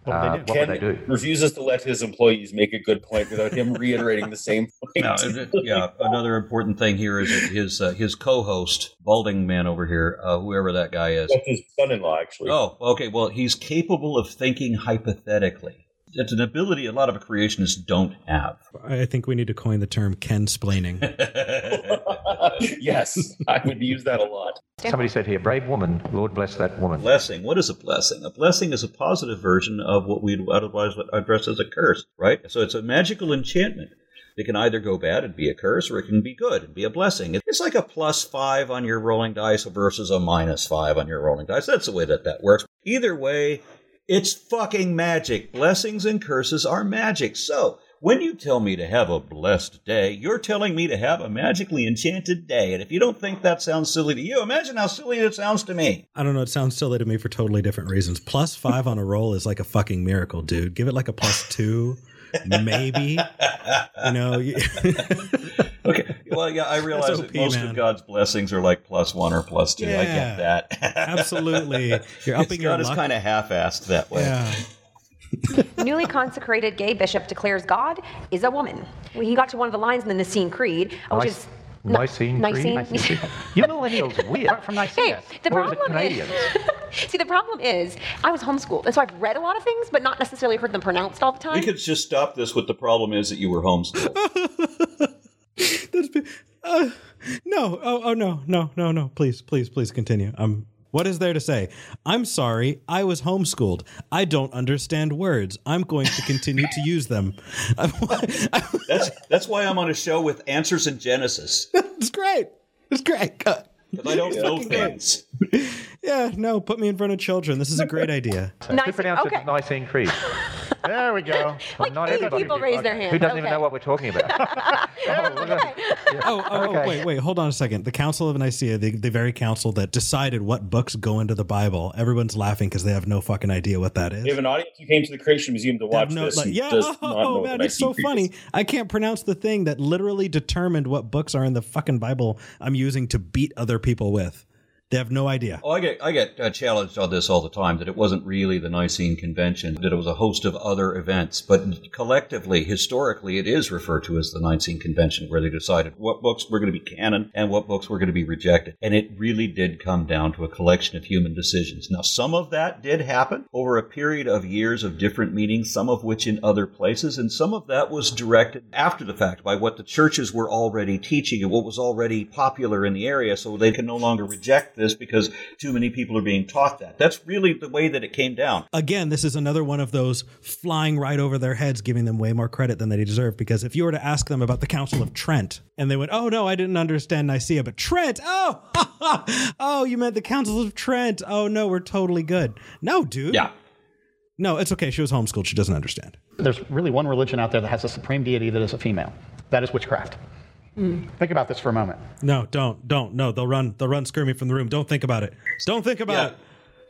Speaker 9: What would they
Speaker 3: uh,
Speaker 9: do?
Speaker 3: what
Speaker 6: Ken
Speaker 3: would they do?
Speaker 6: refuses to let his employees make a good point without him reiterating the same point.
Speaker 5: Now, it- yeah, another important thing here is that his uh, his co-host, balding man over here, uh, whoever that guy is.
Speaker 6: That's his son-in-law, actually.
Speaker 5: Oh, okay. Well, he's capable of thinking hypothetically. It's an ability a lot of creationists don't have.
Speaker 8: I think we need to coin the term Ken-splaining.
Speaker 6: yes, I would use that a lot.
Speaker 3: Somebody said here, brave woman, Lord bless that woman.
Speaker 5: blessing. What is a blessing? A blessing is a positive version of what we'd otherwise address as a curse, right? So it's a magical enchantment. It can either go bad and be a curse, or it can be good and be a blessing. It's like a plus five on your rolling dice versus a minus five on your rolling dice. That's the way that that works. Either way, it's fucking magic. Blessings and curses are magic. So When you tell me to have a blessed day, you're telling me to have a magically enchanted day. And if you don't think that sounds silly to you, imagine how silly it sounds to me.
Speaker 8: I don't know. It sounds silly to me for totally different reasons. Plus five on a roll is like a fucking miracle, dude. Give it like a plus two, maybe. You know,
Speaker 5: Okay. Well, yeah, I realize that most
Speaker 8: man.
Speaker 5: of God's blessings are like plus one or plus two. I get that.
Speaker 8: absolutely. You're upping your
Speaker 5: God is kind of half-assed that way.
Speaker 8: Yeah.
Speaker 12: Newly consecrated gay bishop declares God is a woman. Well, he got to one of the lines in the Nicene Creed, which is
Speaker 3: Nicene Creed?
Speaker 12: Nicene.
Speaker 3: You millennials we are weird.
Speaker 9: From Nicaea.
Speaker 12: Hey, the
Speaker 3: Or
Speaker 12: problem is,
Speaker 3: Canadians?
Speaker 12: see, the problem is, I was homeschooled, and so I've read a lot of things, but not necessarily heard them pronounced all the time.
Speaker 5: We could just stop this with the problem is that you were homeschooled.
Speaker 8: That's be- uh, no. Oh, oh, no, no, no, no. Please, please, please continue. Um, what is there to say? I'm sorry. I was homeschooled. I don't understand words. I'm going to continue to use them.
Speaker 5: That's that's why I'm on a show with Answers in Genesis.
Speaker 8: it's great. It's great.
Speaker 5: Because I don't know things.
Speaker 8: Yeah, no, put me in front of children. This is a great idea.
Speaker 3: Who pronounced it as Nicene Creed?
Speaker 9: There we go.
Speaker 12: Like
Speaker 3: Not
Speaker 12: eight
Speaker 3: everybody.
Speaker 12: people raised their hand.
Speaker 3: Who doesn't even know what we're talking about?
Speaker 8: Oh, oh,
Speaker 3: Okay.
Speaker 8: oh, wait, wait, hold on a second. The Council of Nicaea, the, the very council that decided what books go into the Bible, everyone's laughing because they have no fucking idea what that is.
Speaker 6: We have an audience who came to the Creation Museum to watch
Speaker 8: no-
Speaker 6: this.
Speaker 8: like, yeah,
Speaker 6: does
Speaker 8: oh,
Speaker 6: not know
Speaker 8: man, it's so funny. I can't pronounce the thing that literally determined what books are in the fucking Bible I'm using to beat other people with. They have no idea.
Speaker 5: Oh, I get I get uh, challenged on this all the time that it wasn't really the Nicene Convention, that it was a host of other events. But collectively, historically, it is referred to as the Nicene Convention, where they decided what books were going to be canon and what books were going to be rejected. And it really did come down to a collection of human decisions. Now, some of that did happen over a period of years of different meetings, some of which in other places, and some of that was directed after the fact by what the churches were already teaching and what was already popular in the area, so they can no longer reject this because too many people are being taught that. That's really the way that it came down.
Speaker 8: Again, this is another one of those flying right over their heads, giving them way more credit than they deserve. Because if you were to ask them about the Council of Trent, and they went, "Oh no, I didn't understand Nicaea, but Trent, oh, oh, you meant the Council of Trent? Oh no, we're totally good." No, dude.
Speaker 5: Yeah.
Speaker 8: No, it's okay. She was homeschooled. She doesn't understand.
Speaker 9: There's really one religion out there that has a supreme deity that is a female. That is witchcraft. Think about this for a moment.
Speaker 8: No, don't, don't. No, they'll run. They'll run screaming from the room. Don't think about it. Don't think about it.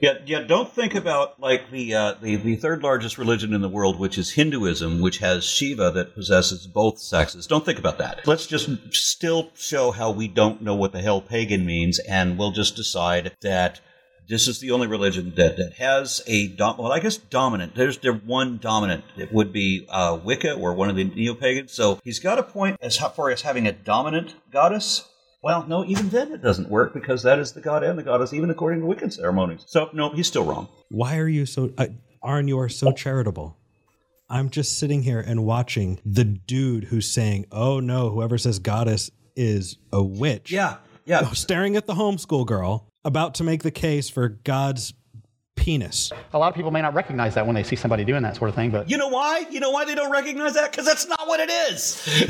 Speaker 5: Yeah, yeah. Don't think about like the, uh, the the third largest religion in the world, which is Hinduism, which has Shiva that possesses both sexes. Don't think about that. Let's just still show how we don't know what the hell pagan means, and we'll just decide that this is the only religion that, that has a dom- well, I guess dominant. There's there one dominant. It would be uh, Wicca or one of the neo pagans. So he's got a point as far as having a dominant goddess. Well, no, even then it doesn't work because that is the god and the goddess, even according to Wiccan ceremonies. So no, he's still wrong.
Speaker 8: Why are you so, uh, Arn? You are so charitable. I'm just sitting here and watching the dude who's saying, "Oh no, whoever says goddess is a witch."
Speaker 5: Yeah, yeah.
Speaker 8: Staring at the homeschool girl, about to make the case for God's penis.
Speaker 9: A lot of people may not recognize that when they see somebody doing that sort of thing, but
Speaker 5: You know why? You know why they don't recognize that? Because that's not what it is.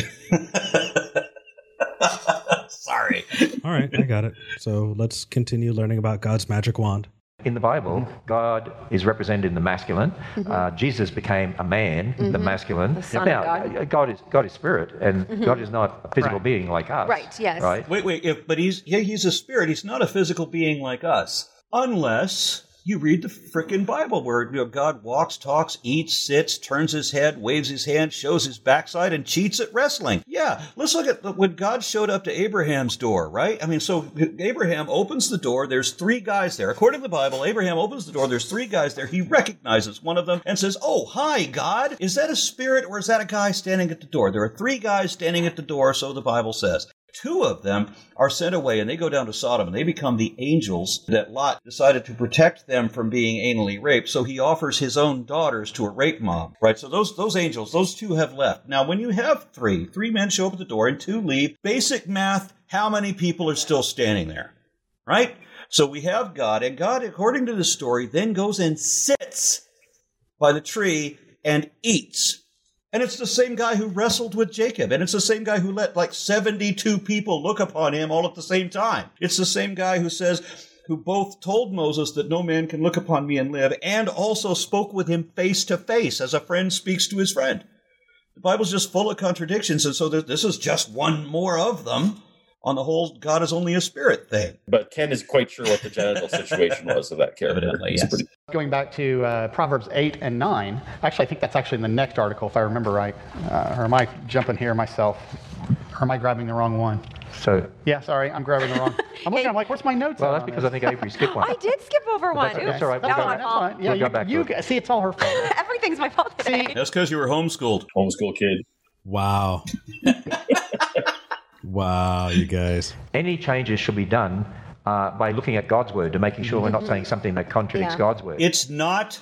Speaker 5: Sorry.
Speaker 8: All right, I got it. So let's continue learning about God's magic wand.
Speaker 3: In the Bible, God is represented in the masculine. Uh, Jesus became a man, the masculine.
Speaker 12: The Son of
Speaker 3: now,
Speaker 12: God.
Speaker 3: uh, God is God is spirit, and
Speaker 12: Mhm.
Speaker 3: God is not a physical
Speaker 9: Right.
Speaker 3: being like us.
Speaker 12: Right, yes.
Speaker 3: Right.
Speaker 5: Wait, wait. If, but he's yeah, he's a spirit. He's not a physical being like us, unless you read the frickin' Bible, where you know, God walks, talks, eats, sits, turns his head, waves his hand, shows his backside, and cheats at wrestling. Yeah, let's look at when God showed up to Abraham's door. Right? I mean, so Abraham opens the door. There's three guys there. According to the Bible, Abraham opens the door. There's three guys there. He recognizes one of them and says, "Oh, hi, God. Is that a spirit or is that a guy standing at the door?" There are three guys standing at the door, so the Bible says. Two of them are sent away and they go down to Sodom and they become the angels that Lot decided to protect them from being anally raped. So he offers his own daughters to a rape mob, right? So those, those angels, those two have left. Now, when you have three, three men show up at the door and two leave, basic math, how many people are still standing there, right? So we have God and God, according to the story, then goes and sits by the tree and eats. And it's the same guy who wrestled with Jacob. And it's the same guy who let like 72 people look upon him all at the same time. It's the same guy who says, who both told Moses that no man can look upon me and live, and also spoke with him face to face as a friend speaks to his friend. The Bible's just full of contradictions, and so this is just one more of them on the whole God is only a spirit thing.
Speaker 6: But Ken is quite sure what the genital situation was of that character.
Speaker 3: Evidently, yes.
Speaker 6: pretty-
Speaker 9: Going back to uh, Proverbs 8 and 9, actually, I think that's actually in the next article, if I remember right. Uh, or am I jumping here myself? Or am I grabbing the wrong one?
Speaker 3: So,
Speaker 9: Yeah, sorry, I'm grabbing the wrong. I'm looking, I'm like, where's my notes?
Speaker 3: well, that's because
Speaker 9: this?
Speaker 3: I think Avery skipped one.
Speaker 12: I did skip over one.
Speaker 3: that's-
Speaker 12: Oops,
Speaker 3: that's all right.
Speaker 12: That
Speaker 3: We'll
Speaker 12: was
Speaker 3: go-
Speaker 12: my
Speaker 9: That's
Speaker 12: fault.
Speaker 9: fine. Yeah,
Speaker 3: We'll
Speaker 9: you,
Speaker 3: go back to
Speaker 9: you,
Speaker 3: it.
Speaker 9: see, it's all her fault.
Speaker 12: Everything's my fault today.
Speaker 5: That's because you were homeschooled.
Speaker 6: Homeschool kid.
Speaker 8: Wow. Wow, you guys.
Speaker 3: Any changes should be done uh, by looking at God's word to making sure we're not saying something that contradicts
Speaker 12: Yeah.
Speaker 3: God's word.
Speaker 5: It's not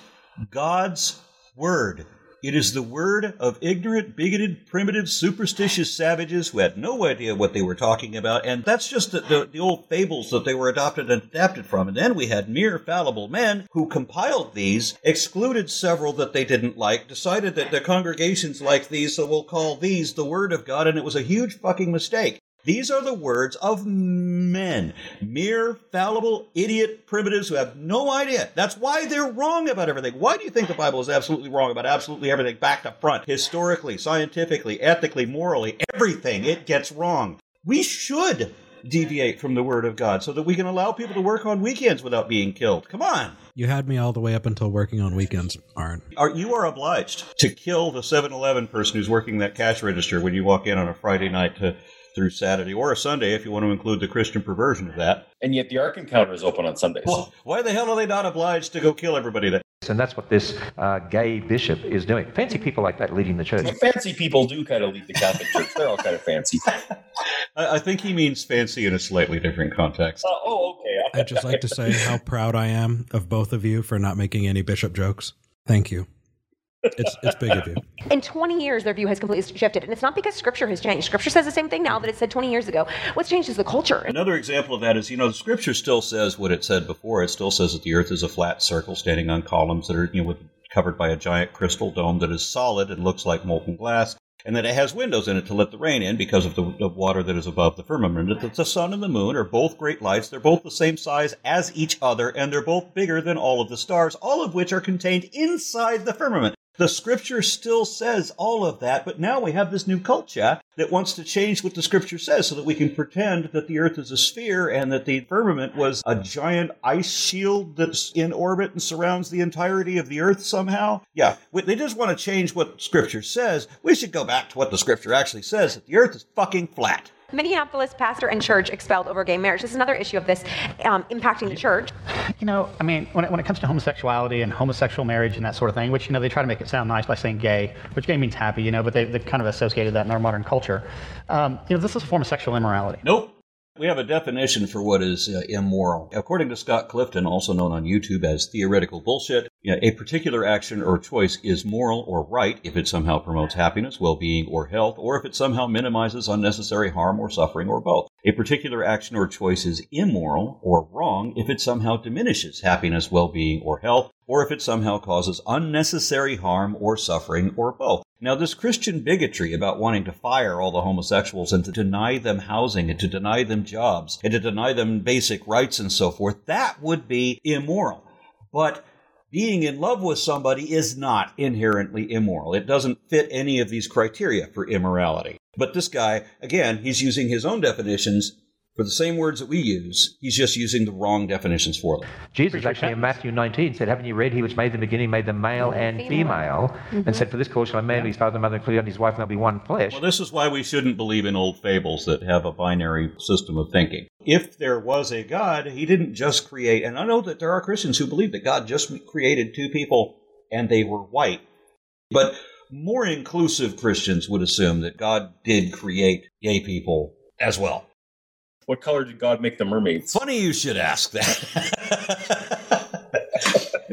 Speaker 5: God's word. It is the word of ignorant, bigoted, primitive, superstitious savages who had no idea what they were talking about. And that's just the, the, the old fables that they were adopted and adapted from. And then we had mere fallible men who compiled these, excluded several that they didn't like, decided that the congregations liked these, so we'll call these the word of God. And it was a huge fucking mistake. These are the words of men, mere fallible idiot primitives who have no idea. That's why they're wrong about everything. Why do you think the Bible is absolutely wrong about absolutely everything, back to front, historically, scientifically, ethically, morally, everything it gets wrong? We should deviate from the Word of God so that we can allow people to work on weekends without being killed. Come on.
Speaker 8: You had me all the way up until working on weekends, Aron.
Speaker 5: Are, you are obliged to kill the 7-Eleven person who's working that cash register when you walk in on a Friday night to, through Saturday or a Sunday if you want to include the Christian perversion of that.
Speaker 6: And yet the Ark Encounter is open on Sundays.
Speaker 5: Well, why the hell are they not obliged to go kill everybody then?
Speaker 3: And that's what this uh, gay bishop is doing. Fancy people like that leading the church.
Speaker 6: fancy people do kind of lead the Catholic Church. They're all kind of fancy.
Speaker 5: I, I think he means fancy in a slightly different context.
Speaker 6: Uh, oh, okay.
Speaker 8: I'd just like to say how proud I am of both of you for not making any bishop jokes. Thank you. It's it's big of you.
Speaker 12: In 20 years, their view has completely shifted. And it's not because scripture has changed. Scripture says the same thing now that it said 20 years ago. What's changed is the culture.
Speaker 5: Another example of that is, you know, the scripture still says what it said before. It still says that the earth is a flat circle standing on columns that are, you know, with, covered by a giant crystal dome that is solid and looks like molten glass, and that it has windows in it to let the rain in because of the of water that is above the firmament. That the sun and the moon are both great lights. They're both the same size as each other, and they're both bigger than all of the stars, all of which are contained inside the firmament. The scripture still says all of that, but now we have this new culture that wants to change what the scripture says so that we can pretend that the earth is a sphere and that the firmament was a giant ice shield that's in orbit and surrounds the entirety of the earth somehow. Yeah, they just want to change what scripture says. We should go back to what the scripture actually says that the earth is fucking flat.
Speaker 12: Minneapolis pastor and church expelled over gay marriage. This is another issue of this um, impacting the church.
Speaker 9: You know, I mean, when it, when it comes to homosexuality and homosexual marriage and that sort of thing, which, you know, they try to make it sound nice by saying gay, which gay means happy, you know, but they, they've kind of associated that in our modern culture. Um, you know, this is a form of sexual immorality.
Speaker 5: Nope. We have a definition for what is uh, immoral. According to Scott Clifton, also known on YouTube as theoretical bullshit, you know, a particular action or choice is moral or right if it somehow promotes happiness, well being, or health, or if it somehow minimizes unnecessary harm or suffering, or both. A particular action or choice is immoral or wrong if it somehow diminishes happiness, well being, or health, or if it somehow causes unnecessary harm or suffering, or both. Now, this Christian bigotry about wanting to fire all the homosexuals and to deny them housing and to deny them jobs and to deny them basic rights and so forth, that would be immoral. But being in love with somebody is not inherently immoral. It doesn't fit any of these criteria for immorality. But this guy, again, he's using his own definitions for the same words that we use. He's just using the wrong definitions for them.
Speaker 3: Jesus actually in Matthew 19 said, Haven't you read, He which made the beginning made them male and female, and mm-hmm. said, For this cause shall a man leave his father and mother, and his wife, and they'll be one flesh.
Speaker 5: Well, this is why we shouldn't believe in old fables that have a binary system of thinking. If there was a God, he didn't just create, and I know that there are Christians who believe that God just created two people and they were white. But more inclusive Christians would assume that God did create gay people as well.
Speaker 6: What color did God make the mermaids?
Speaker 5: Funny you should ask that.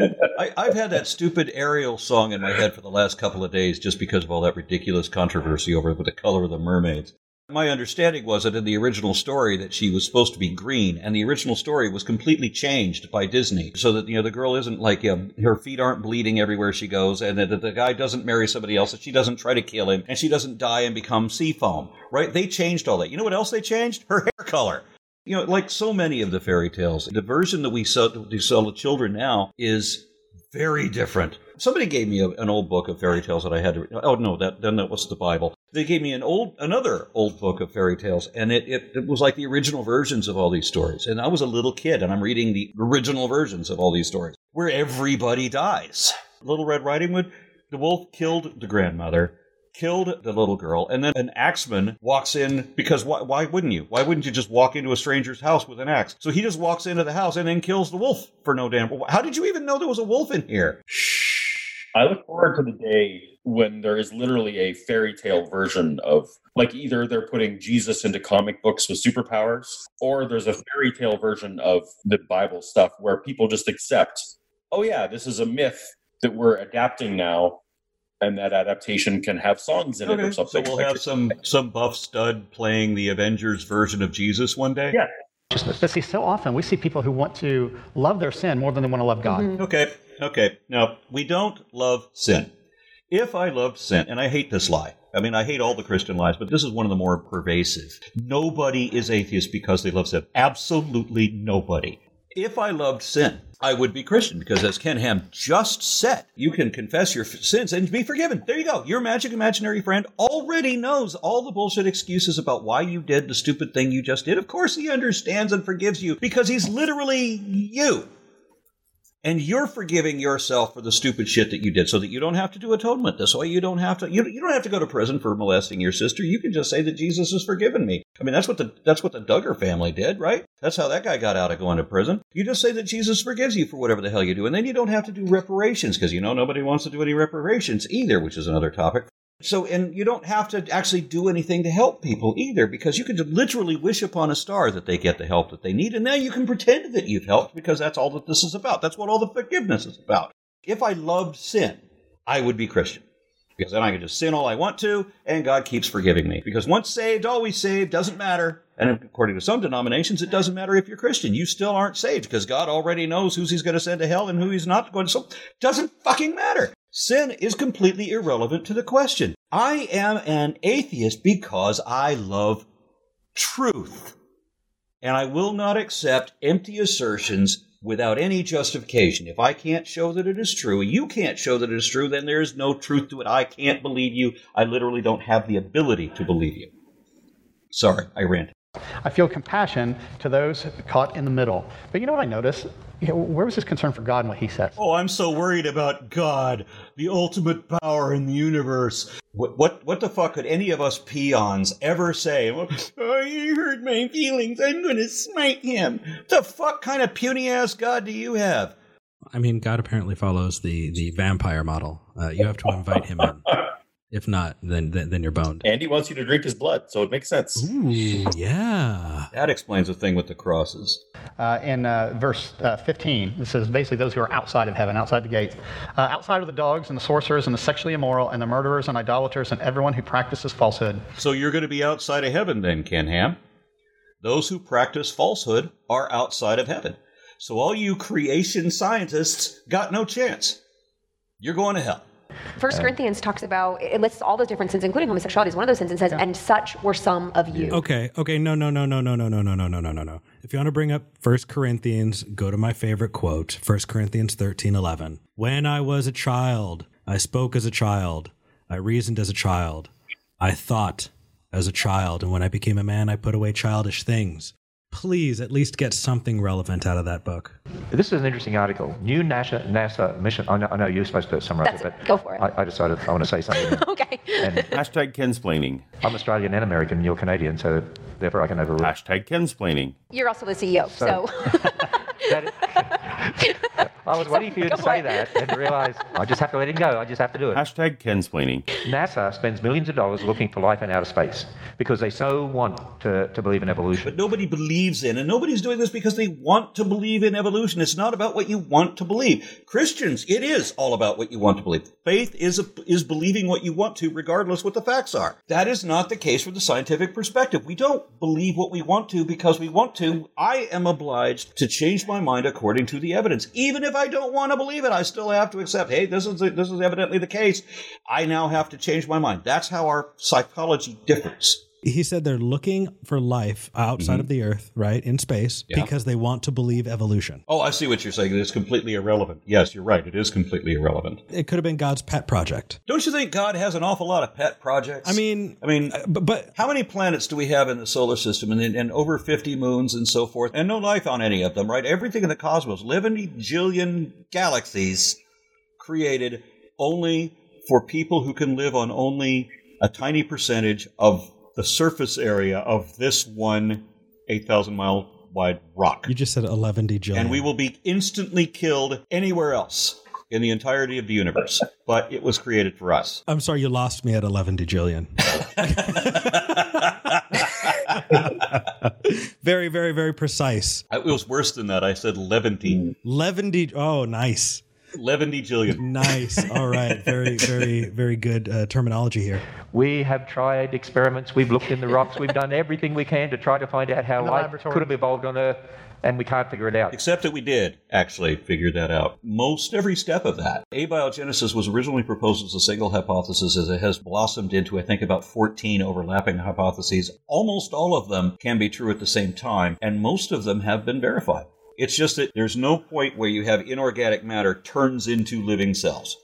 Speaker 5: I, I've had that stupid Ariel song in my head for the last couple of days just because of all that ridiculous controversy over the color of the mermaids. My understanding was that in the original story that she was supposed to be green, and the original story was completely changed by Disney, so that you know the girl isn't like um, her feet aren't bleeding everywhere she goes, and that the guy doesn't marry somebody else, that she doesn't try to kill him, and she doesn't die and become sea foam. Right? They changed all that. You know what else they changed? Her hair color. You know, like so many of the fairy tales, the version that we sell, to children now is Very different. Somebody gave me a, an old book of fairy tales that I had to. Oh no, that then that was the Bible. They gave me an old another old book of fairy tales, and it, it it was like the original versions of all these stories. And I was a little kid, and I'm reading the original versions of all these stories, where everybody dies. Little Red Riding Hood, the wolf killed the grandmother, killed the little girl, and then an axeman walks in because why, why wouldn't you? Why wouldn't you just walk into a stranger's house with an axe? So he just walks into the house and then kills the wolf for no damn. How did you even know there was a wolf in here?
Speaker 6: I look forward to the day when there is literally a fairy tale version of like either they're putting Jesus into comic books with superpowers or there's a fairy tale version of the Bible stuff where people just accept, oh yeah, this is a myth that we're adapting now and that adaptation can have songs in it or something.
Speaker 5: so we'll
Speaker 6: Like,
Speaker 5: have some some buff stud playing the Avengers version of Jesus one day.
Speaker 6: Yeah.
Speaker 9: But see, so often we see people who want to love their sin more than they want to love God. Mm-hmm.
Speaker 5: Okay, okay. Now, we don't love sin. If I loved sin, and I hate this lie, I mean, I hate all the Christian lies, but this is one of the more pervasive. Nobody is atheist because they love sin. Absolutely nobody. If I loved sin, I would be Christian because, as Ken Ham just said, you can confess your f- sins and be forgiven. There you go. Your magic imaginary friend already knows all the bullshit excuses about why you did the stupid thing you just did. Of course, he understands and forgives you because he's literally you. And you're forgiving yourself for the stupid shit that you did so that you don't have to do atonement. This way you don't have to you, you don't have to go to prison for molesting your sister. You can just say that Jesus has forgiven me. I mean that's what the that's what the Duggar family did, right? That's how that guy got out of going to prison. You just say that Jesus forgives you for whatever the hell you do, and then you don't have to do reparations because you know nobody wants to do any reparations either, which is another topic. So, and you don't have to actually do anything to help people either, because you can literally wish upon a star that they get the help that they need, and now you can pretend that you've helped because that's all that this is about. That's what all the forgiveness is about. If I loved sin, I would be Christian. Because then I can just sin all I want to, and God keeps forgiving me. Because once saved, always saved, doesn't matter. And according to some denominations, it doesn't matter if you're Christian. You still aren't saved because God already knows who He's going to send to hell and who He's not going to. So, doesn't fucking matter. Sin is completely irrelevant to the question. I am an atheist because I love truth. And I will not accept empty assertions without any justification. If I can't show that it is true, you can't show that it is true, then there is no truth to it. I can't believe you. I literally don't have the ability to believe you. Sorry, I ranted.
Speaker 9: I feel compassion to those caught in the middle. But you know what I notice? You know, where was his concern for God and what he said?
Speaker 5: Oh, I'm so worried about God, the ultimate power in the universe. What what what the fuck could any of us peons ever say? Well, oh, you hurt my feelings. I'm going to smite him. The fuck kind of puny ass God do you have?
Speaker 8: I mean, God apparently follows the the vampire model. Uh, you have to invite him in. If not, then then, then you're boned.
Speaker 6: Andy wants you to drink his blood, so it makes sense.
Speaker 8: Ooh, yeah.
Speaker 5: That explains the thing with the crosses.
Speaker 9: Uh, in uh, verse uh, 15, it says basically those who are outside of heaven, outside the gates. Uh, outside of the dogs and the sorcerers and the sexually immoral and the murderers and idolaters and everyone who practices falsehood.
Speaker 5: So you're going to be outside of heaven then, Ken Ham. Those who practice falsehood are outside of heaven. So all you creation scientists got no chance. You're going to hell.
Speaker 12: First Corinthians talks about it lists all those different sins, including homosexuality, is one of those sins, and says, "And such were some of you."
Speaker 8: Okay, okay, no, no, no, no, no, no, no, no, no, no, no, no, no. If you want to bring up First Corinthians, go to my favorite quote, First Corinthians thirteen eleven. When I was a child, I spoke as a child, I reasoned as a child, I thought as a child, and when I became a man, I put away childish things. Please, at least get something relevant out of that book.
Speaker 3: This is an interesting article. New NASA, NASA mission. I know, I know you're supposed to summarize
Speaker 12: That's
Speaker 3: it, but
Speaker 12: Go for it.
Speaker 3: I, I decided I want to say something.
Speaker 12: okay.
Speaker 3: and
Speaker 1: Hashtag Kensplaining.
Speaker 3: I'm Australian and American. You're Canadian, so therefore I can overrule.
Speaker 1: Hashtag Kensplaining.
Speaker 12: You're also the CEO, so.
Speaker 3: I was waiting for you to say that and realize I just have to let him go. I just have to do it.
Speaker 1: Hashtag Kensplaining.
Speaker 3: NASA spends millions of dollars looking for life in outer space because they so want to, to believe in evolution.
Speaker 5: But nobody believes in, and nobody's doing this because they want to believe in evolution. It's not about what you want to believe. Christians, it is all about what you want to believe. Faith is a, is believing what you want to, regardless what the facts are. That is not the case for the scientific perspective. We don't believe what we want to because we want to. I am obliged to change my mind according to the evidence, even if I don't want to believe it. I still have to accept. Hey, this is this is evidently the case. I now have to change my mind. That's how our psychology differs.
Speaker 8: He said they're looking for life outside
Speaker 5: Mhm.
Speaker 8: of the Earth, right, in space,
Speaker 5: Yeah.
Speaker 8: because they want to believe evolution.
Speaker 5: Oh, I see what you're saying. It's completely irrelevant. Yes, you're right. It is completely irrelevant.
Speaker 8: It could have been God's pet project.
Speaker 5: Don't you think God has an awful lot of pet projects?
Speaker 8: I mean,
Speaker 5: I mean,
Speaker 8: but, but
Speaker 5: how many planets do we have in the solar system, and, and over fifty moons and so forth, and no life on any of them, right? Everything in the cosmos, eleven jillion galaxies created only for people who can live on only a tiny percentage of the surface area of this one eight thousand mile wide rock.
Speaker 8: You just said 11 D
Speaker 5: and we will be instantly killed anywhere else in the entirety of the universe. But it was created for us.
Speaker 8: I'm sorry, you lost me at 11 D Jillian. very, very, very precise.
Speaker 5: It was worse than that. I said 11
Speaker 8: 11 D. Oh, nice.
Speaker 5: 11 jillion.
Speaker 8: Nice. All right. Very, very, very good uh, terminology here.
Speaker 3: We have tried experiments. We've looked in the rocks. We've done everything we can to try to find out how
Speaker 9: In
Speaker 3: life
Speaker 9: laboratory.
Speaker 3: could have evolved on Earth, and we can't figure it out.
Speaker 5: Except that we did actually figure that out. Most every step of that. Abiogenesis was originally proposed as a single hypothesis as it has blossomed into, I think, about 14 overlapping hypotheses. Almost all of them can be true at the same time, and most of them have been verified. It's just that there's no point where you have inorganic matter turns into living cells.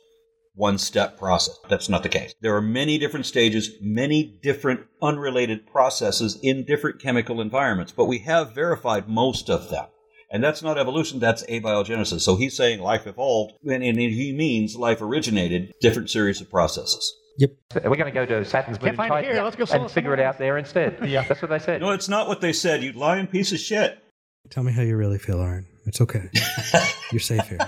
Speaker 5: One step process. That's not the case. There are many different stages, many different unrelated processes in different chemical environments, but we have verified most of them. And that's not evolution, that's abiogenesis. So he's saying life evolved, and, and he means life originated, different series of processes. Yep.
Speaker 3: We're going to go to Saturn's moon
Speaker 9: Can't find it here. Let's go sell
Speaker 3: and figure it out there instead. Yeah, that's what they said.
Speaker 5: No, it's not what they said, you lying piece of shit.
Speaker 8: Tell me how you really feel, Aron. It's okay. You're safe here.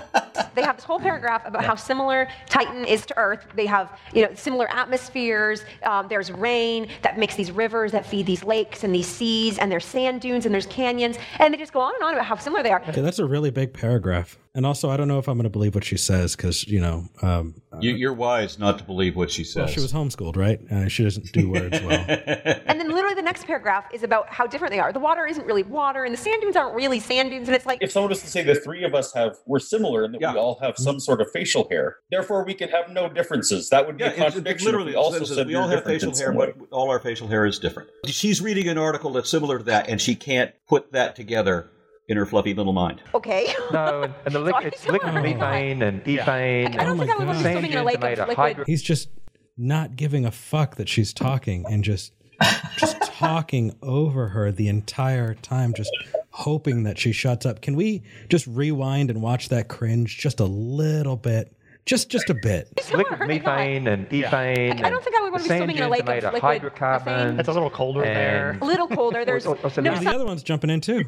Speaker 12: They have this whole paragraph about how similar Titan is to Earth. They have, you know, similar atmospheres. Um, there's rain that makes these rivers that feed these lakes and these seas, and there's sand dunes and there's canyons, and they just go on and on about how similar they are.
Speaker 8: Okay, that's a really big paragraph. And also, I don't know if I'm going to believe what she says because, you know, um,
Speaker 5: You, you're wise not to believe what she
Speaker 8: well,
Speaker 5: says.
Speaker 8: she was homeschooled, right? Uh, she doesn't do words well.
Speaker 12: And then literally the next paragraph is about how different they are. The water isn't really water, and the sand dunes aren't really sand dunes, and it's like
Speaker 6: If someone was to say the three of us have we're similar and that we all have some sort of facial hair, therefore we can have no differences. That would be
Speaker 5: Yeah,
Speaker 6: a contradiction.
Speaker 5: literally
Speaker 6: if we also said
Speaker 5: we all have facial hair, but all our facial hair is different. She's reading an article that's similar to that, and she can't put that together in her fluffy little mind.
Speaker 12: okay.
Speaker 3: No, and, and the liquid, it's liquid methane and ethane.
Speaker 12: I don't think I would want to be
Speaker 3: sand
Speaker 12: swimming in a
Speaker 3: dunes
Speaker 12: lake of
Speaker 3: of
Speaker 12: liquid.
Speaker 8: He's just not giving a fuck that she's talking and just just talking over her the entire time, just hoping that she shuts up. Can we just rewind and watch that cringe just a little bit? Just just a bit.
Speaker 3: liquid methane and ethane.
Speaker 12: I don't think I would want to be swimming in a lake
Speaker 3: made
Speaker 12: of
Speaker 3: of
Speaker 12: liquid
Speaker 3: hydrocarbons.
Speaker 9: It's a little colder there.
Speaker 12: A little colder. There's
Speaker 3: Oh, oh, so
Speaker 12: no
Speaker 3: now-
Speaker 8: The other one's jumping in too.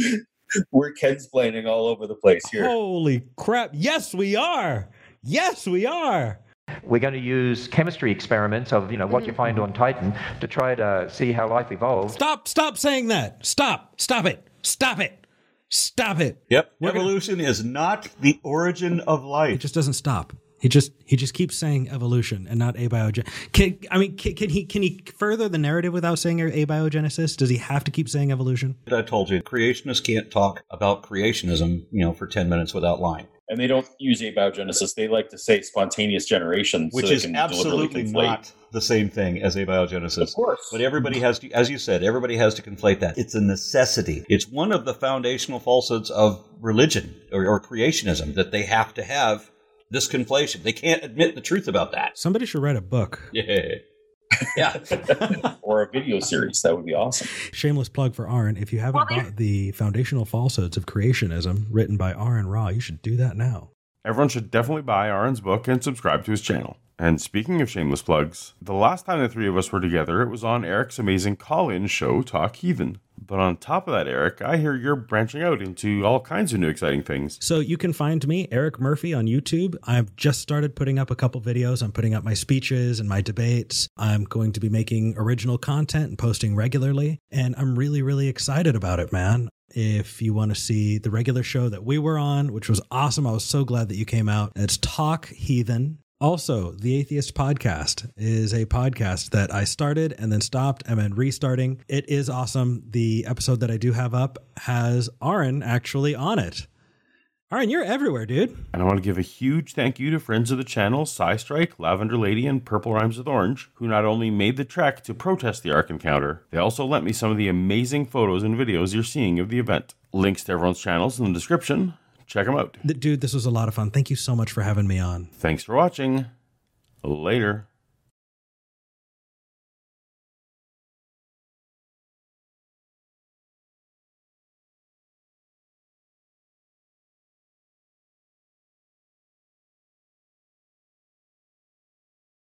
Speaker 6: We're Kensplaining all over the place here.
Speaker 8: Holy crap! Yes, we are. Yes, we are.
Speaker 3: We're going to use chemistry experiments of you know what you mm. find on Titan to try to see how life evolved.
Speaker 8: Stop! Stop saying that. Stop! Stop it! Stop it! Stop it!
Speaker 5: Yep. Evolution is not the origin of life.
Speaker 8: It just doesn't stop. He just he just keeps saying evolution and not abiogenesis. Can, I mean, can, can he can he further the narrative without saying abiogenesis? Does he have to keep saying evolution?
Speaker 5: I told you, creationists can't talk about creationism, you know, for 10 minutes without lying.
Speaker 6: And they don't use abiogenesis. They like to say spontaneous generation,
Speaker 5: Which
Speaker 6: they
Speaker 5: is absolutely not the same thing as abiogenesis.
Speaker 6: Of course.
Speaker 5: But everybody has to, as you said, everybody has to conflate that. It's a necessity. It's one of the foundational falsehoods of religion or, or creationism that they have to have this conflation. They can't admit the truth about that.
Speaker 8: Somebody should write a book.
Speaker 5: Yeah. Yeah.
Speaker 6: or a video series. That would be awesome.
Speaker 8: Shameless plug for Aron. If you haven't bought the Foundational Falsehoods of Creationism, written by Aron Ra, you should do that now.
Speaker 1: Everyone should definitely buy Aron's book and subscribe to his channel. And speaking of shameless plugs, the last time the three of us were together, it was on Eric's amazing call in show, Talk Heathen. But on top of that, Eric, I hear you're branching out into all kinds of new exciting things.
Speaker 8: So you can find me, Eric Murphy, on YouTube. I've just started putting up a couple videos. I'm putting up my speeches and my debates. I'm going to be making original content and posting regularly. And I'm really, really excited about it, man. If you want to see the regular show that we were on, which was awesome, I was so glad that you came out. It's Talk Heathen. Also, the Atheist Podcast is a podcast that I started and then stopped and then restarting. It is awesome. The episode that I do have up has Aron actually on it. Right, you're everywhere, dude.
Speaker 1: And I want to give a huge thank you to friends of the channel, Strike, Lavender Lady, and Purple Rhymes with Orange, who not only made the trek to protest the Ark Encounter, they also lent me some of the amazing photos and videos you're seeing of the event. Links to everyone's channels in the description. Check them out.
Speaker 8: Dude, this was a lot of fun. Thank you so much for having me on.
Speaker 1: Thanks for watching. Later.